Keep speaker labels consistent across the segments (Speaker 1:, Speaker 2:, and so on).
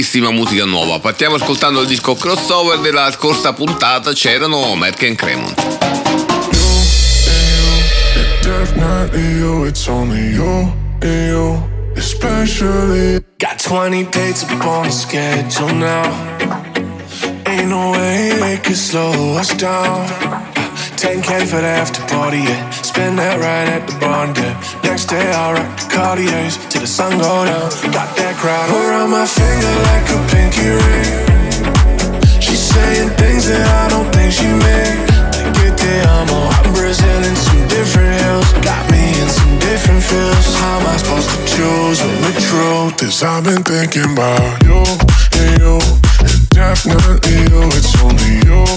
Speaker 1: tantissima musica nuova. Partiamo ascoltando il disco crossover della scorsa puntata, c'erano Merck and Cremont.
Speaker 2: Got 20 dates up on the schedule now. Ain't no way they could slow us down. 10k for the after party, yeah. Spend that right at the barn, yeah. Next day I'll rock Cartiers till the sun go down. Got that crowd around my finger like a pinky ring. She's saying things that I don't think she meant. Like get te amo, I'm Brazil in some different hills. Got me in some different feels. How am I supposed to choose when the truth is I've been thinking about you and you and definitely you. It's only you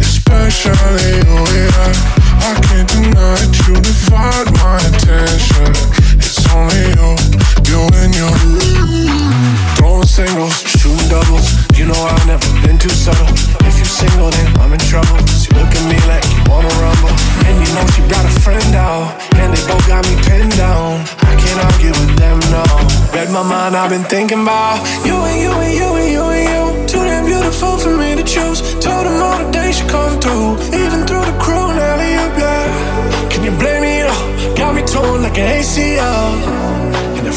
Speaker 2: especially you. Yeah. I can't deny you divide my attention. It's only you, you and you. Throwing singles, shooting doubles. You know I've never been too subtle. If you single, then I'm in trouble. She look at me like wanna rumble. And you know she brought a friend out. And they both got me pinned down. I can't argue with them, no. Read my mind, I've been thinking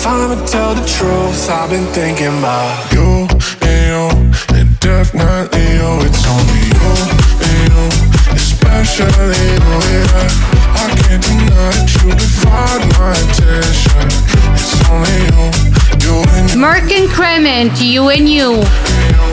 Speaker 2: And if I'ma tell the truth, I've been thinking about you and you, and definitely you. It's only you and you, especially you. Yeah, I can't deny that you divide my attention. It's only you, you and you.
Speaker 3: Merck and Crement, you and you.
Speaker 2: You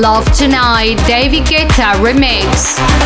Speaker 3: Love Tonight, David Guetta remix.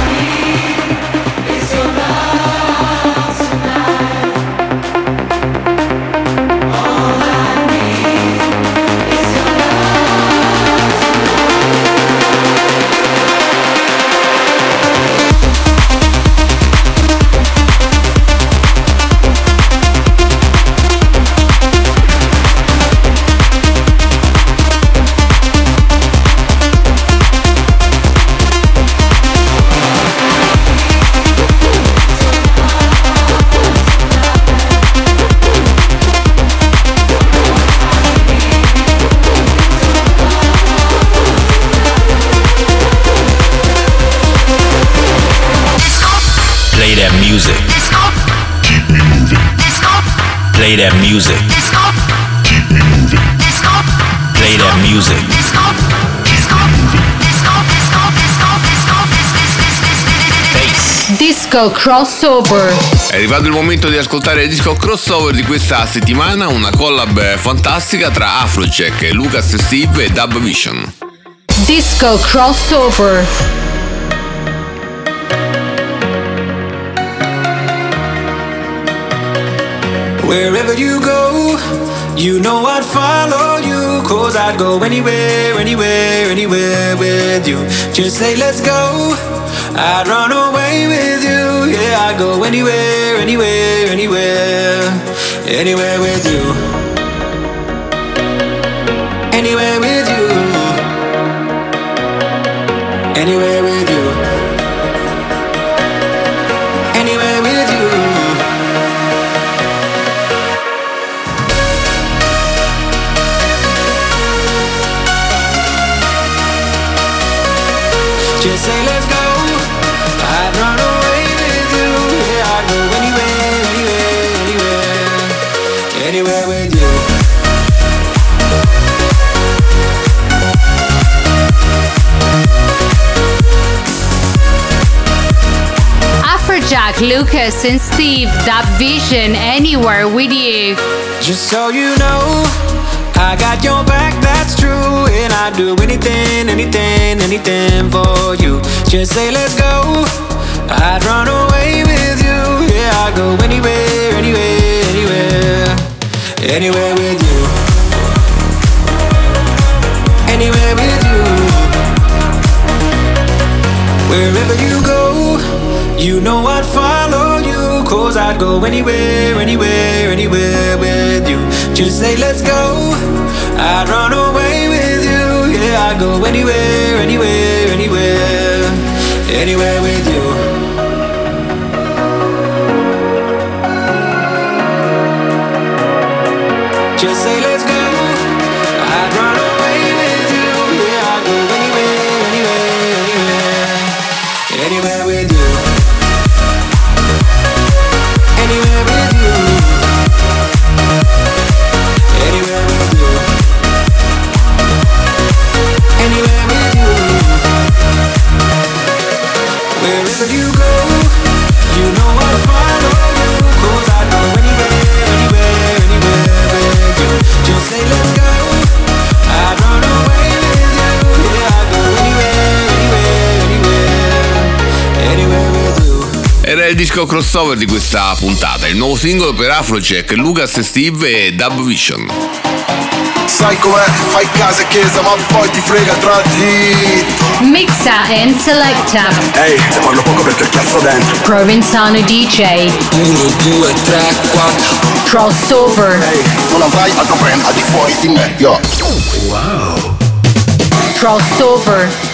Speaker 4: Play that music. Keep me moving. Play that music.
Speaker 3: Disco crossover.
Speaker 1: È arrivato il momento di ascoltare il disco crossover di questa settimana, una collab fantastica tra Afrojack, Lucas Steve e Dub Vision.
Speaker 3: Disco crossover.
Speaker 5: Wherever you go, you know I'd follow you. Cause I'd go anywhere, anywhere, anywhere with you. Just say, let's go. I'd run away with you. Yeah, I'd go anywhere, anywhere, anywhere. Anywhere with you. Anywhere with you. Anywhere with you.
Speaker 3: Lucas, and Steve, that vision anywhere with you.
Speaker 5: Just so you know, I got your back, that's true. And I'd do anything, anything, anything for you. Just say, let's go. I'd run away with you. Yeah, I'd go anywhere, anywhere, anywhere. Anywhere with you. Anywhere with you. Wherever you go, you know I'd follow you. Cause I'd go anywhere, anywhere, anywhere with you. Just say, let's go. I'd run away with you. Yeah, I'd go anywhere, anywhere, anywhere. Anywhere with you. Just say,
Speaker 1: il disco crossover di questa puntata, il nuovo singolo per Afrojack, Lucas Steve e Dub Vision.
Speaker 6: Sai com'è? Fai casa e chiesa, ma poi ti frega tra dritto.
Speaker 3: Mixa and selecta.
Speaker 6: Ehi, te parlo poco perché ho cazzo dentro.
Speaker 3: Provenzano DJ.
Speaker 5: 1, 2, 3, 4.
Speaker 3: Crossover.
Speaker 6: Ehi, non avrai altro brand al di fuori di me, yo.
Speaker 3: Crossover.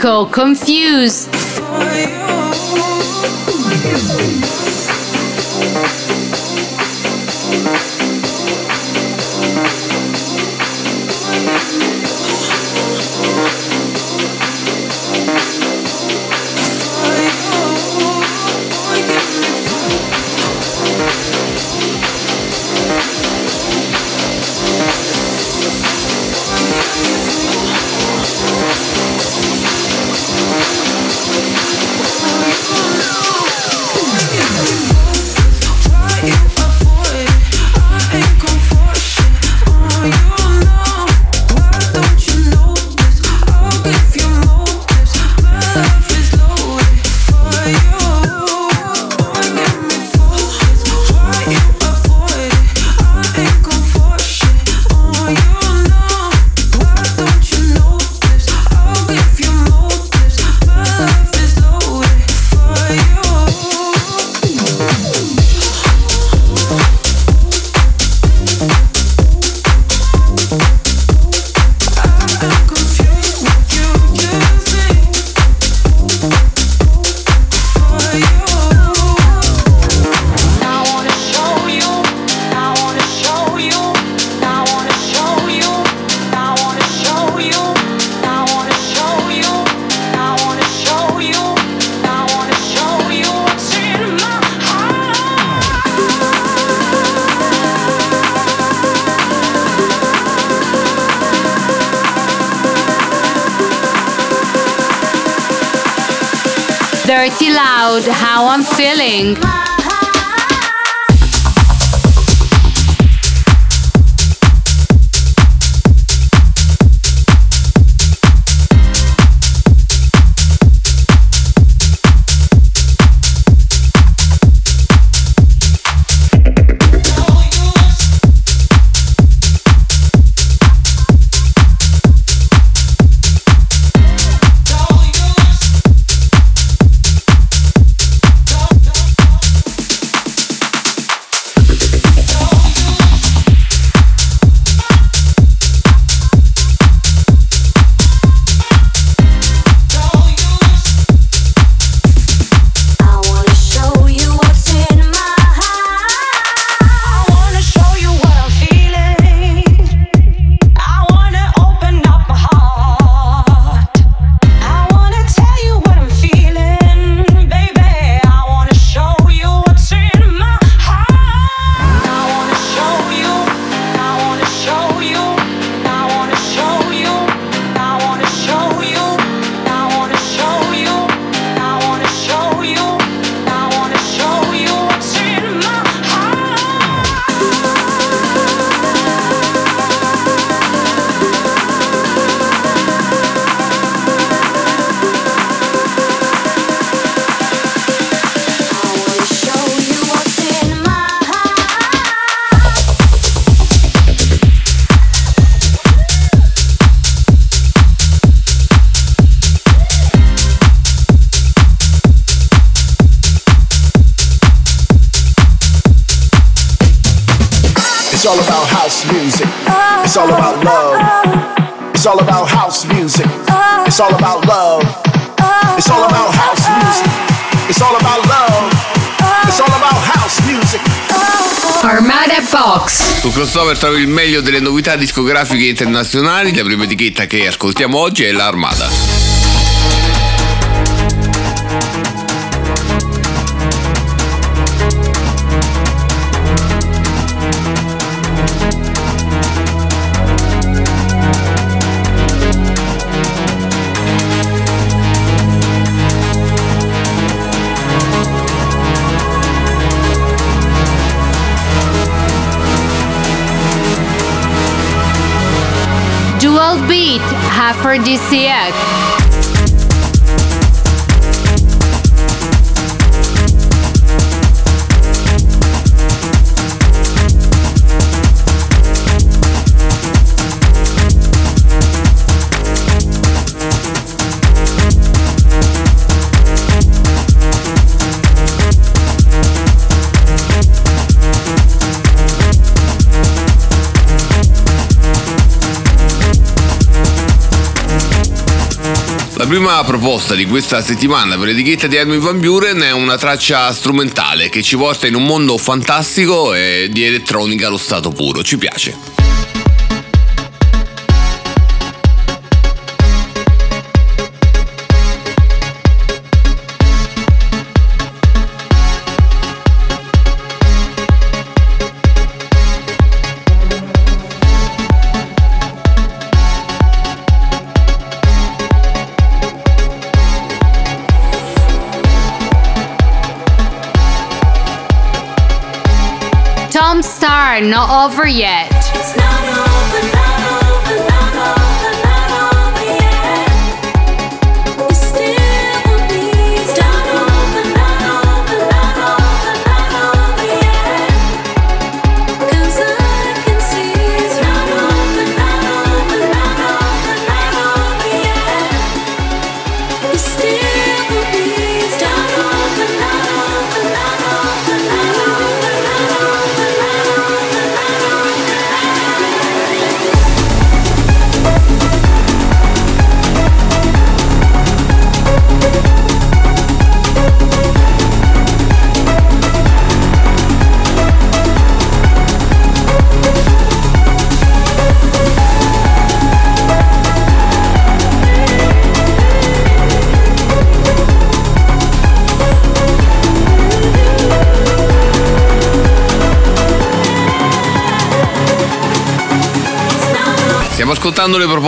Speaker 3: Nico confused.
Speaker 7: morning. Crossover trovi il meglio delle novità discografiche internazionali. La prima etichetta che ascoltiamo oggi è l'Armada.
Speaker 8: Aphrodisiac.
Speaker 7: Prima proposta di questa settimana per l'etichetta di Armin Van Buren è una traccia strumentale che ci porta in un mondo fantastico e di elettronica allo stato puro. Ci piace.
Speaker 8: Over yet.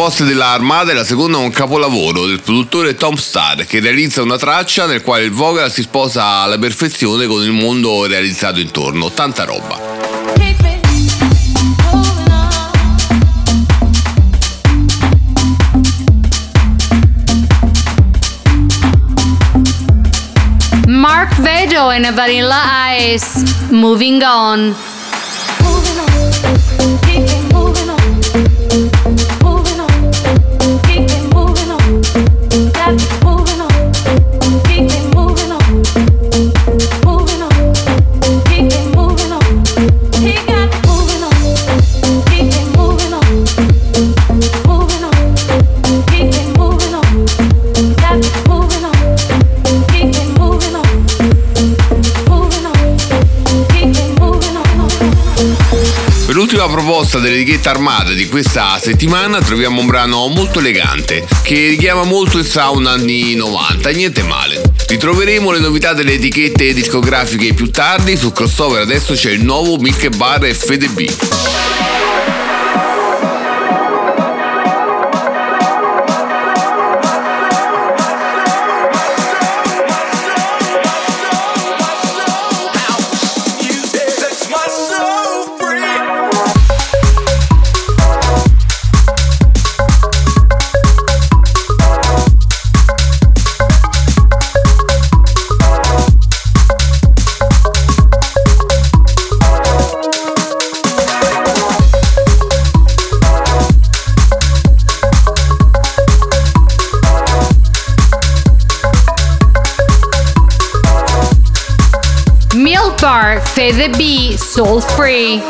Speaker 1: Proposte dell'Armata e la seconda è un capolavoro del produttore Tom Starr che realizza una traccia nel quale il vocal si sposa alla perfezione con il mondo realizzato intorno. Tanta roba.
Speaker 9: Mark Vedo and Vanilla Ice, moving on.
Speaker 1: L'ultima proposta dell'etichetta armata di questa settimana troviamo un brano molto elegante che richiama molto il sound anni 90, niente male. Ritroveremo le novità delle etichette discografiche più tardi, su crossover adesso c'è il nuovo Milk Bar FDB.
Speaker 9: Soul free.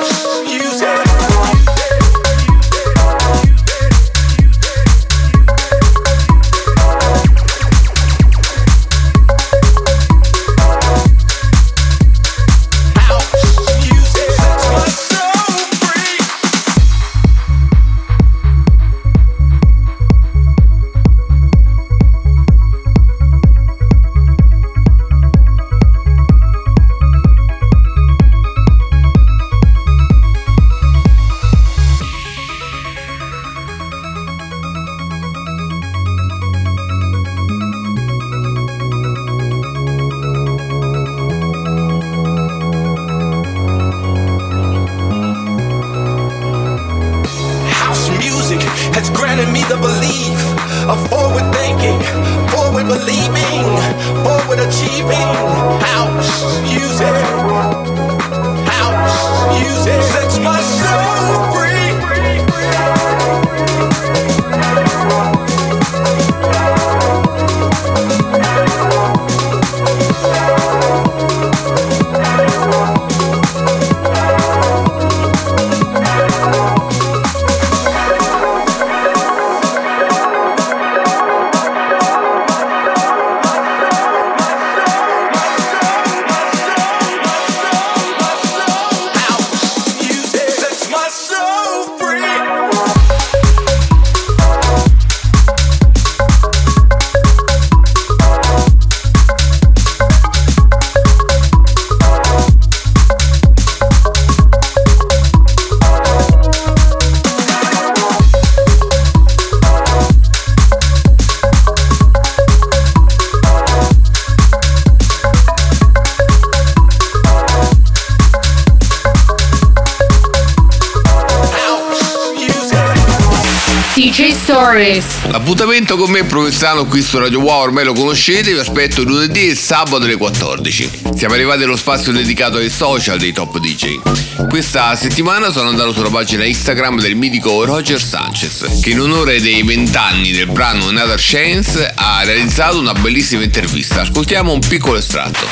Speaker 1: Stories. L'appuntamento con me Provenzano qui su Radio Wow ormai lo conoscete, vi aspetto lunedì e sabato alle 14. Siamo arrivati allo spazio dedicato ai social dei top DJ. Questa settimana sono andato sulla pagina Instagram del mitico Roger Sanchez, che in onore dei vent'anni del brano Another Chance ha realizzato una bellissima intervista. Ascoltiamo un piccolo estratto.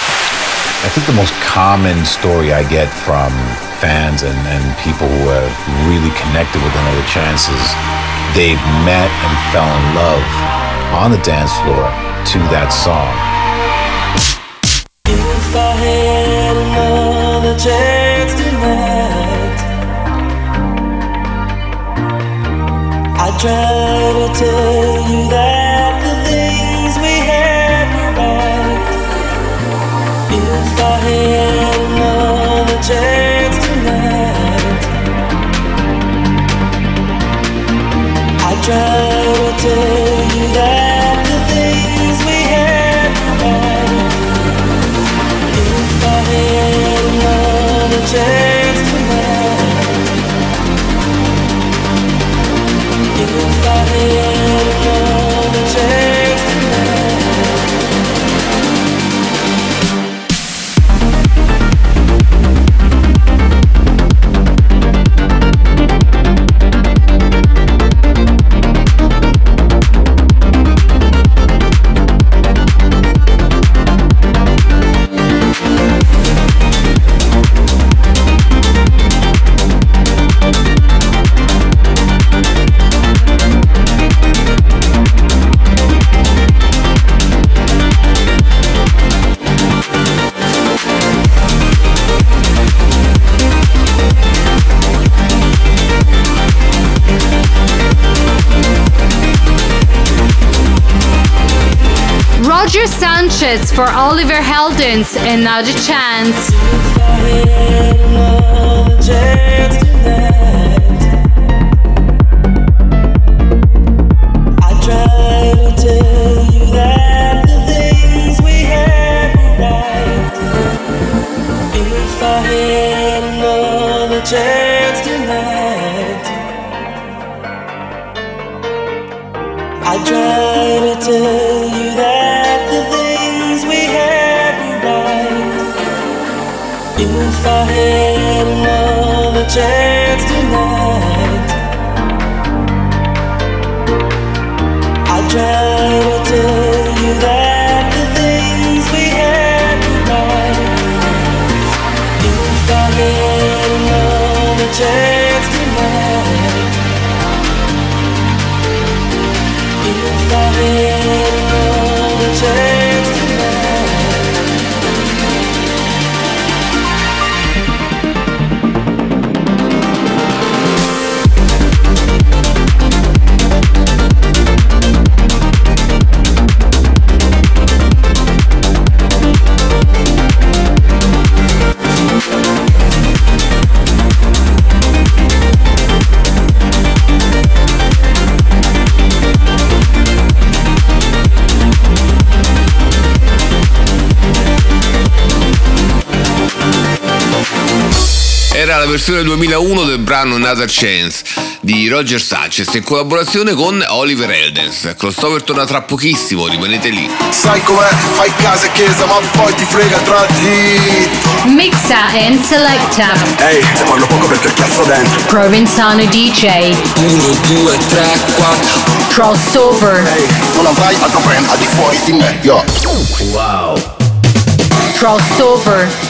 Speaker 10: I think the most common story I get from fans and, and people who have really connected with Another Chance is they've met and fell in love on the dance floor to that song.
Speaker 11: If I had another chance tonight, I'd try to tell you that the things we had were right. If I had another chance change for Oliver Heldens, Another Chance.
Speaker 1: La versione 2001 del brano Another Chance di Roger Sanchez in collaborazione con Oliver Eldens. Crossover torna tra pochissimo, rimanete lì.
Speaker 12: Sai com'è? Fai casa e chiesa, ma poi ti frega tra di.
Speaker 11: Mixa and Selecta.
Speaker 12: Ehi, te parlo poco perché ho chiasso dentro.
Speaker 11: Provenzano DJ.
Speaker 12: 1, 2, 3, 4.
Speaker 11: Crossover.
Speaker 12: Ehi, non avrai altro brand al di fuori di me, yo.
Speaker 13: Wow.
Speaker 11: Crossover.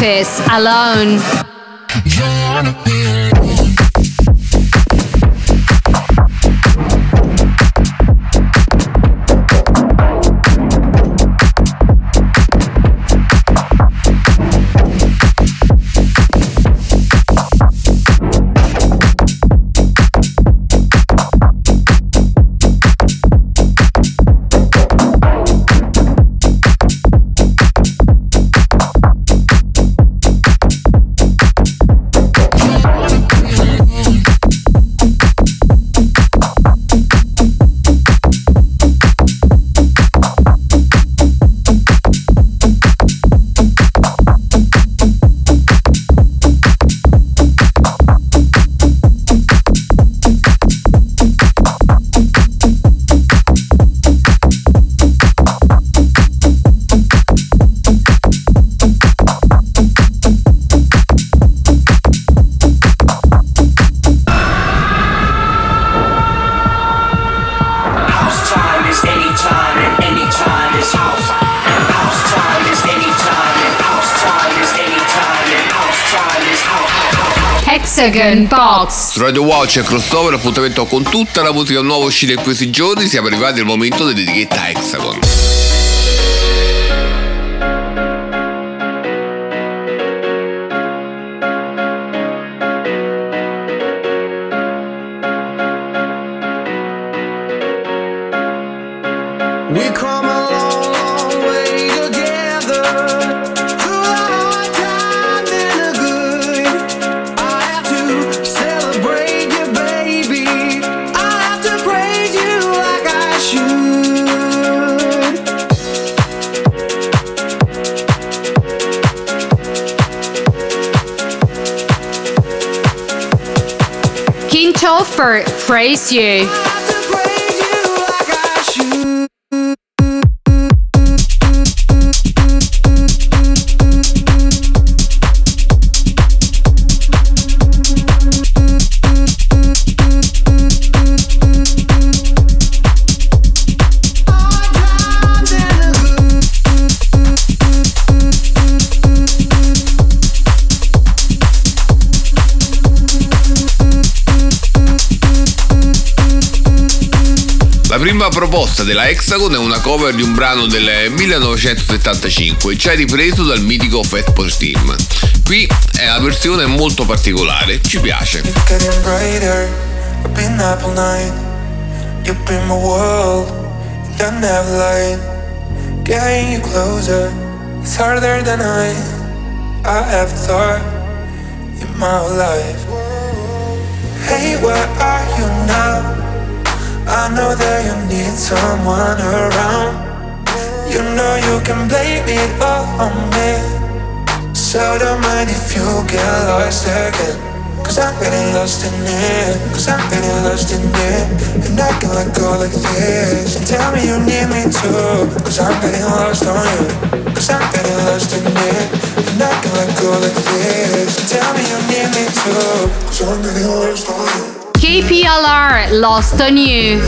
Speaker 3: office alone.
Speaker 1: Su Radio Wow c'è crossover, appuntamento con tutta la musica nuova uscita in questi giorni. Siamo arrivati al momento dell'etichetta Hexagon.
Speaker 13: Topher, Praise You.
Speaker 8: Proposta della Hexagon è una cover di un brano del 1975, già ripreso dal mitico Fatboy Team. Qui è la versione molto particolare, ci piace. Hey, where are you now? Know that you need someone around. You know you can blame it all on me. So don't mind if you get lost again. Cause I'm getting lost in it. Cause I'm getting lost in it. And I can let go like this. And tell me you need me too. Cause I'm getting lost on you. Cause I'm getting lost in it. And I can let go like this. And tell me you need me too. Cause I'm getting lost on you. KPLR Lost on You.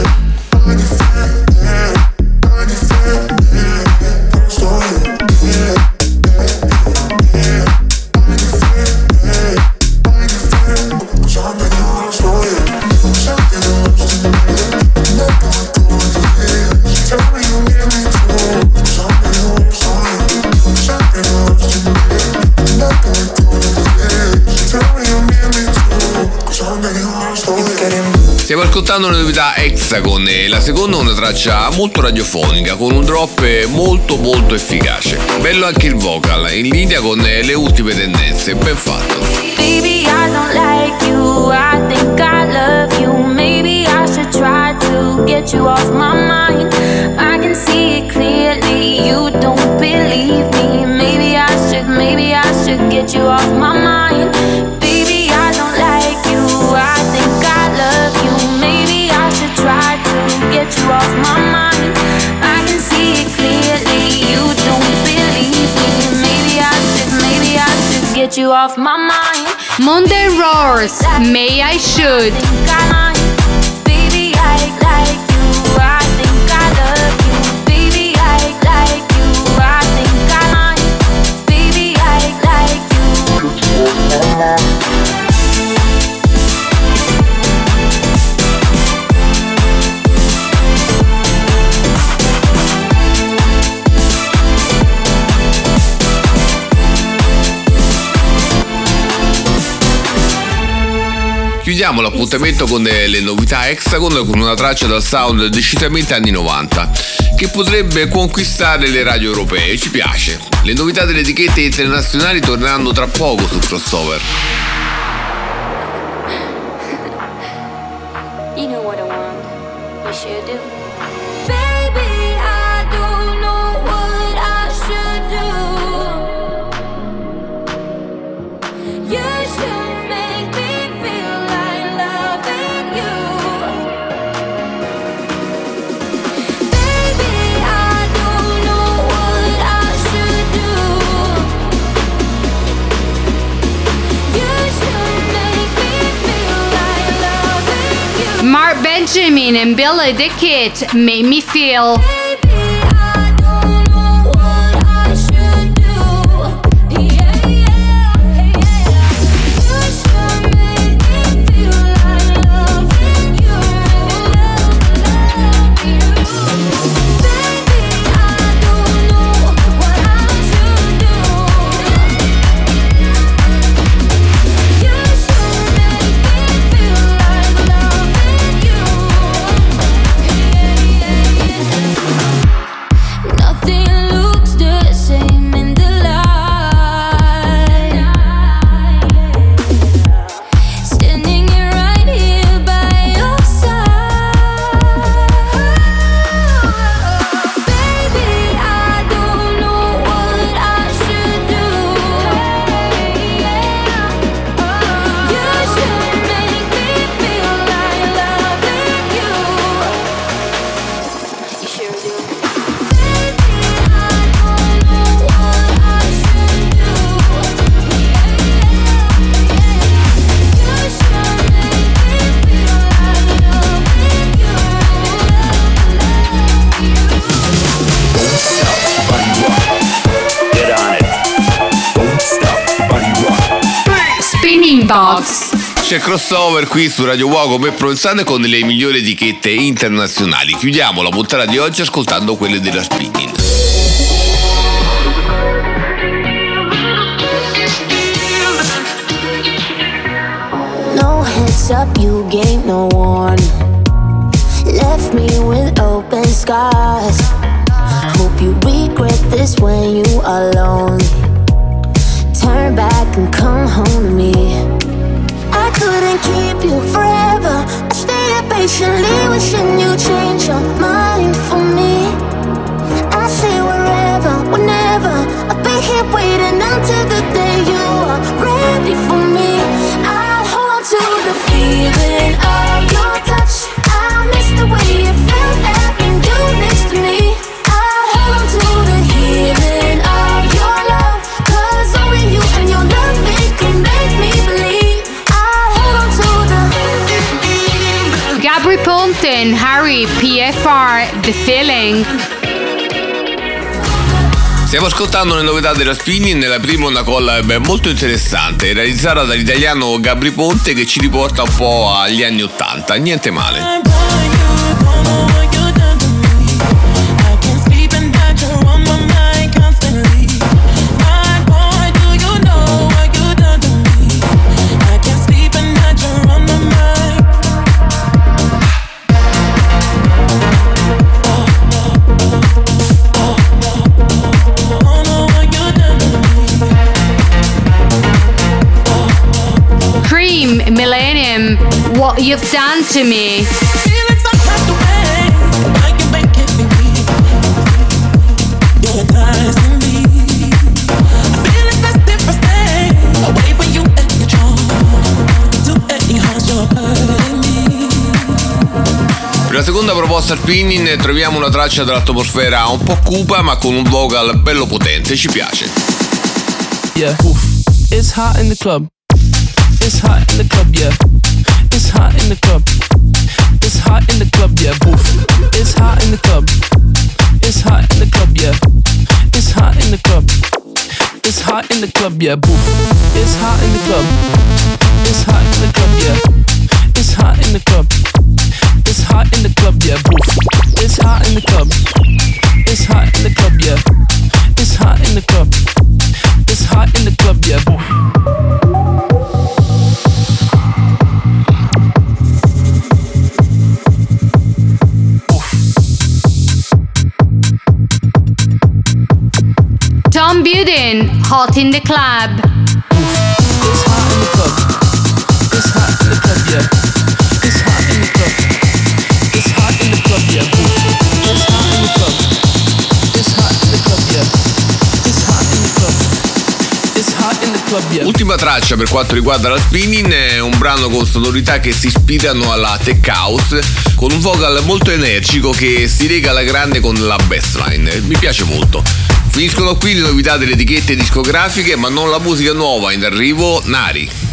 Speaker 8: Ascoltando la novità Hexagon e la seconda è una traccia molto radiofonica con un drop molto molto efficace. Bello anche il vocal, in linea con le ultime tendenze, ben fatto. Baby, I don't like you, I think I love you, maybe I should try to get you off my mind. I can see it clearly, you don't believe me, maybe I should, maybe I should get you off my mind. You off my mind. Monday roars. May I should. Baby, Chiudiamo l'appuntamento con le novità Hexagon con una traccia dal sound decisamente anni 90 che potrebbe conquistare le radio europee, ci piace. Le novità delle etichette internazionali torneranno tra poco sul crossover. Benjamin and Billy the Kid made me feel.
Speaker 1: C'è crossover qui su Radio Wow come Provenzano con le migliori etichette internazionali. Chiudiamo la puntata di oggi ascoltando quelle della Spinning.
Speaker 8: Up, you gave no warning. Left me with open scars. Hope you regret this when you are lonely. Turn back and come home to me couldn't keep you forever. I stayed patiently, wishing you change your mind for me.
Speaker 1: Stiamo ascoltando le novità della Spinning, nella prima una collab molto interessante, realizzata dall'italiano Gabri Ponte che ci riporta un po' agli anni Ottanta, niente male.
Speaker 3: What you've done to me.
Speaker 1: Per la seconda proposta al pinning troviamo una traccia dell'atmosfera un po' cupa ma con un vocal bello potente, ci piace.
Speaker 14: Yeah, Oof. it's hot in the club. It's hot in the club, yeah. It's hot in the club. It's hot in the club, yeah. Boof. It's hot in the club. It's hot in the club, yeah. It's hot in the club. It's hot in the club, yeah. Boof. It's hot in the club. It's hot in the club, yeah. It's hot in the club. It's hot in the club, yeah. Boof. It's hot in the club. It's hot in the club, yeah. It's hot in the club. It's hot in the club, yeah. Boof.
Speaker 3: Tom Budin, Hot in the Club.
Speaker 1: Ultima traccia per quanto riguarda la spinning è un brano con sonorità che si ispirano alla tech house, con un vocal molto energico che si lega alla grande con la bassline. Mi piace molto. Finiscono qui le novità delle etichette discografiche, ma non la musica nuova in arrivo, Nari.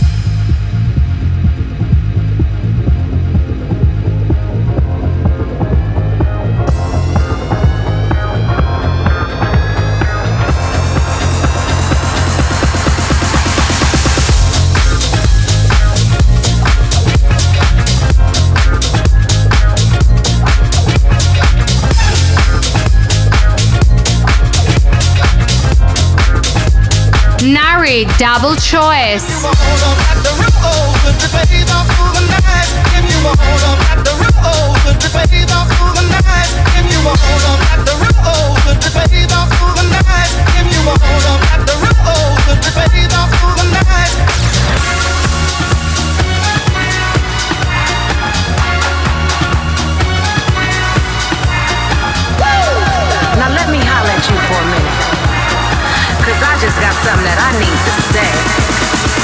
Speaker 3: Nari Double Choice.
Speaker 15: Now let me holler at you for a minute. Cause I just got something that I need to say.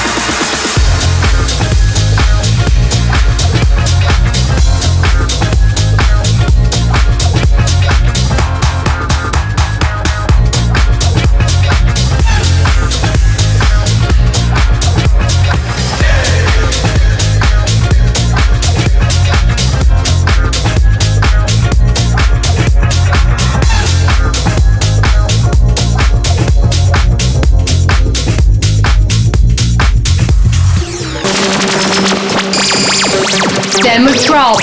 Speaker 8: Demo Drop.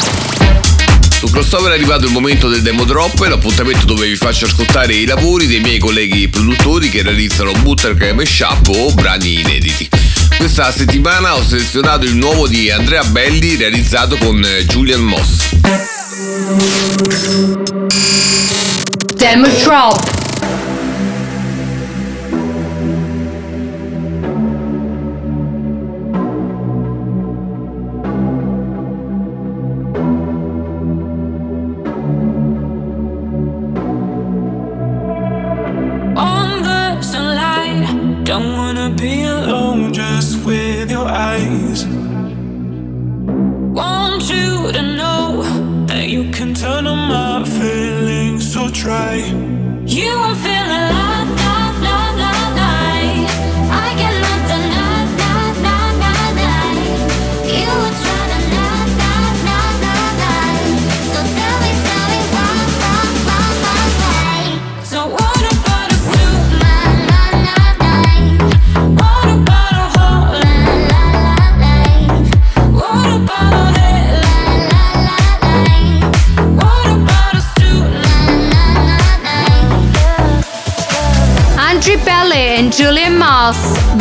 Speaker 1: Su crossover è arrivato il momento del demo drop, l'appuntamento dove vi faccio ascoltare i lavori dei miei colleghi produttori che realizzano bootleg mashup o brani inediti. Questa settimana ho selezionato il nuovo di Andrea Belli realizzato con Julian Moss.
Speaker 8: Demo Drop.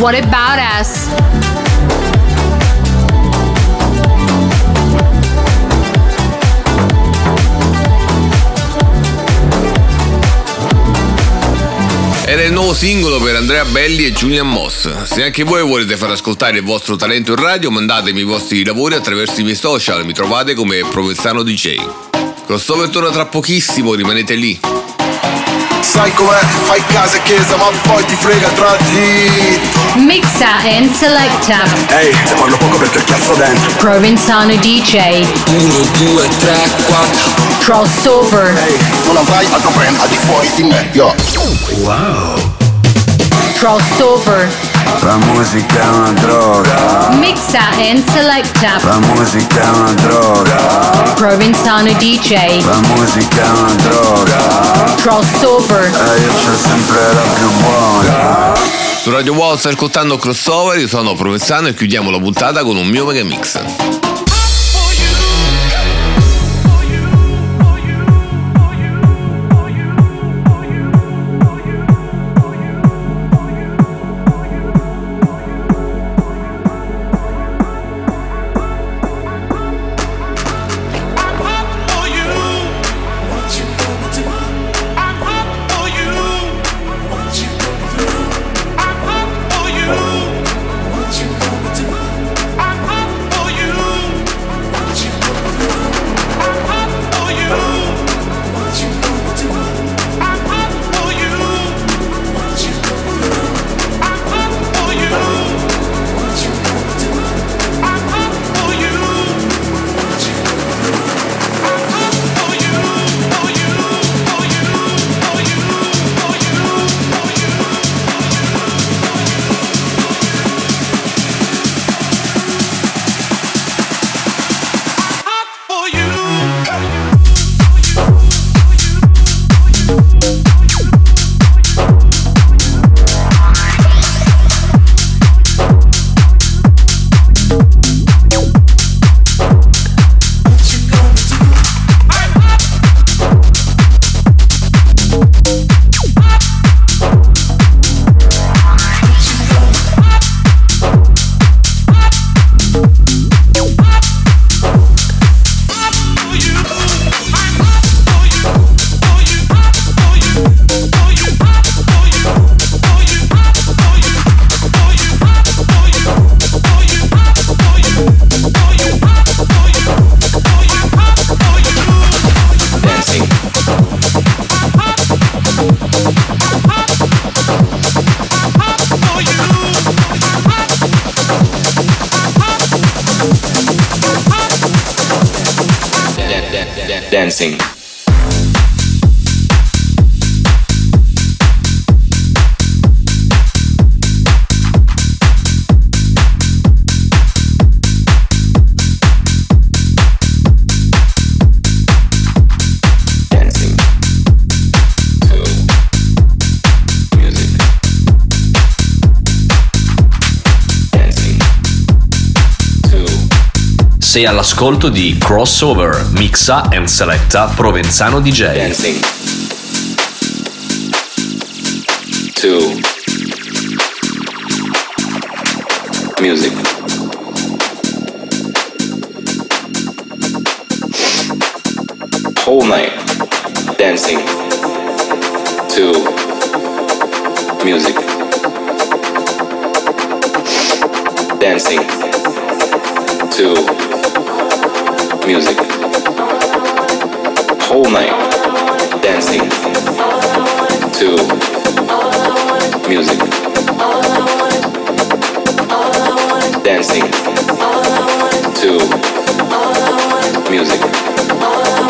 Speaker 3: What about
Speaker 8: us?
Speaker 1: Era il nuovo singolo per Andrea Belli e Julian Moss. Se anche voi volete far ascoltare il vostro talento in radio, mandatemi i vostri lavori attraverso i miei social, mi trovate come Provenzano DJ. Crossover torna tra pochissimo, rimanete lì.
Speaker 12: Sai com'è, fai casa e chiesa ma poi ti frega tra di
Speaker 8: Mixa and Selecta.
Speaker 12: Ehi, se parlo poco perché ho chiasso dentro
Speaker 8: Provenzano DJ.
Speaker 12: 1, 2, 3, 4
Speaker 8: Crossover.
Speaker 12: Non avrai altro brand al di fuori di me, yo Wow
Speaker 8: Crossover.
Speaker 16: La musica è una droga,
Speaker 8: Mixa and Selecta.
Speaker 16: la musica è una droga,
Speaker 8: Provenzano DJ.
Speaker 16: la musica è una droga,
Speaker 8: Crossover.
Speaker 16: e io c'ho sempre la più buona.
Speaker 1: Su Radio Wow stai ascoltando Crossover, io sono Provenzano e chiudiamo la puntata con un mio mega mix.
Speaker 17: Sei all'ascolto di Crossover, mixa and selecta Provenzano DJ.
Speaker 18: Dancing. Two. Music. Whole night dancing to music. Dancing to music. Whole night dancing to music. Dancing to music.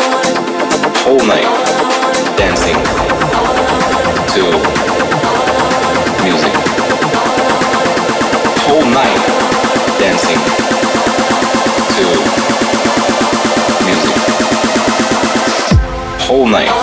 Speaker 18: Whole night.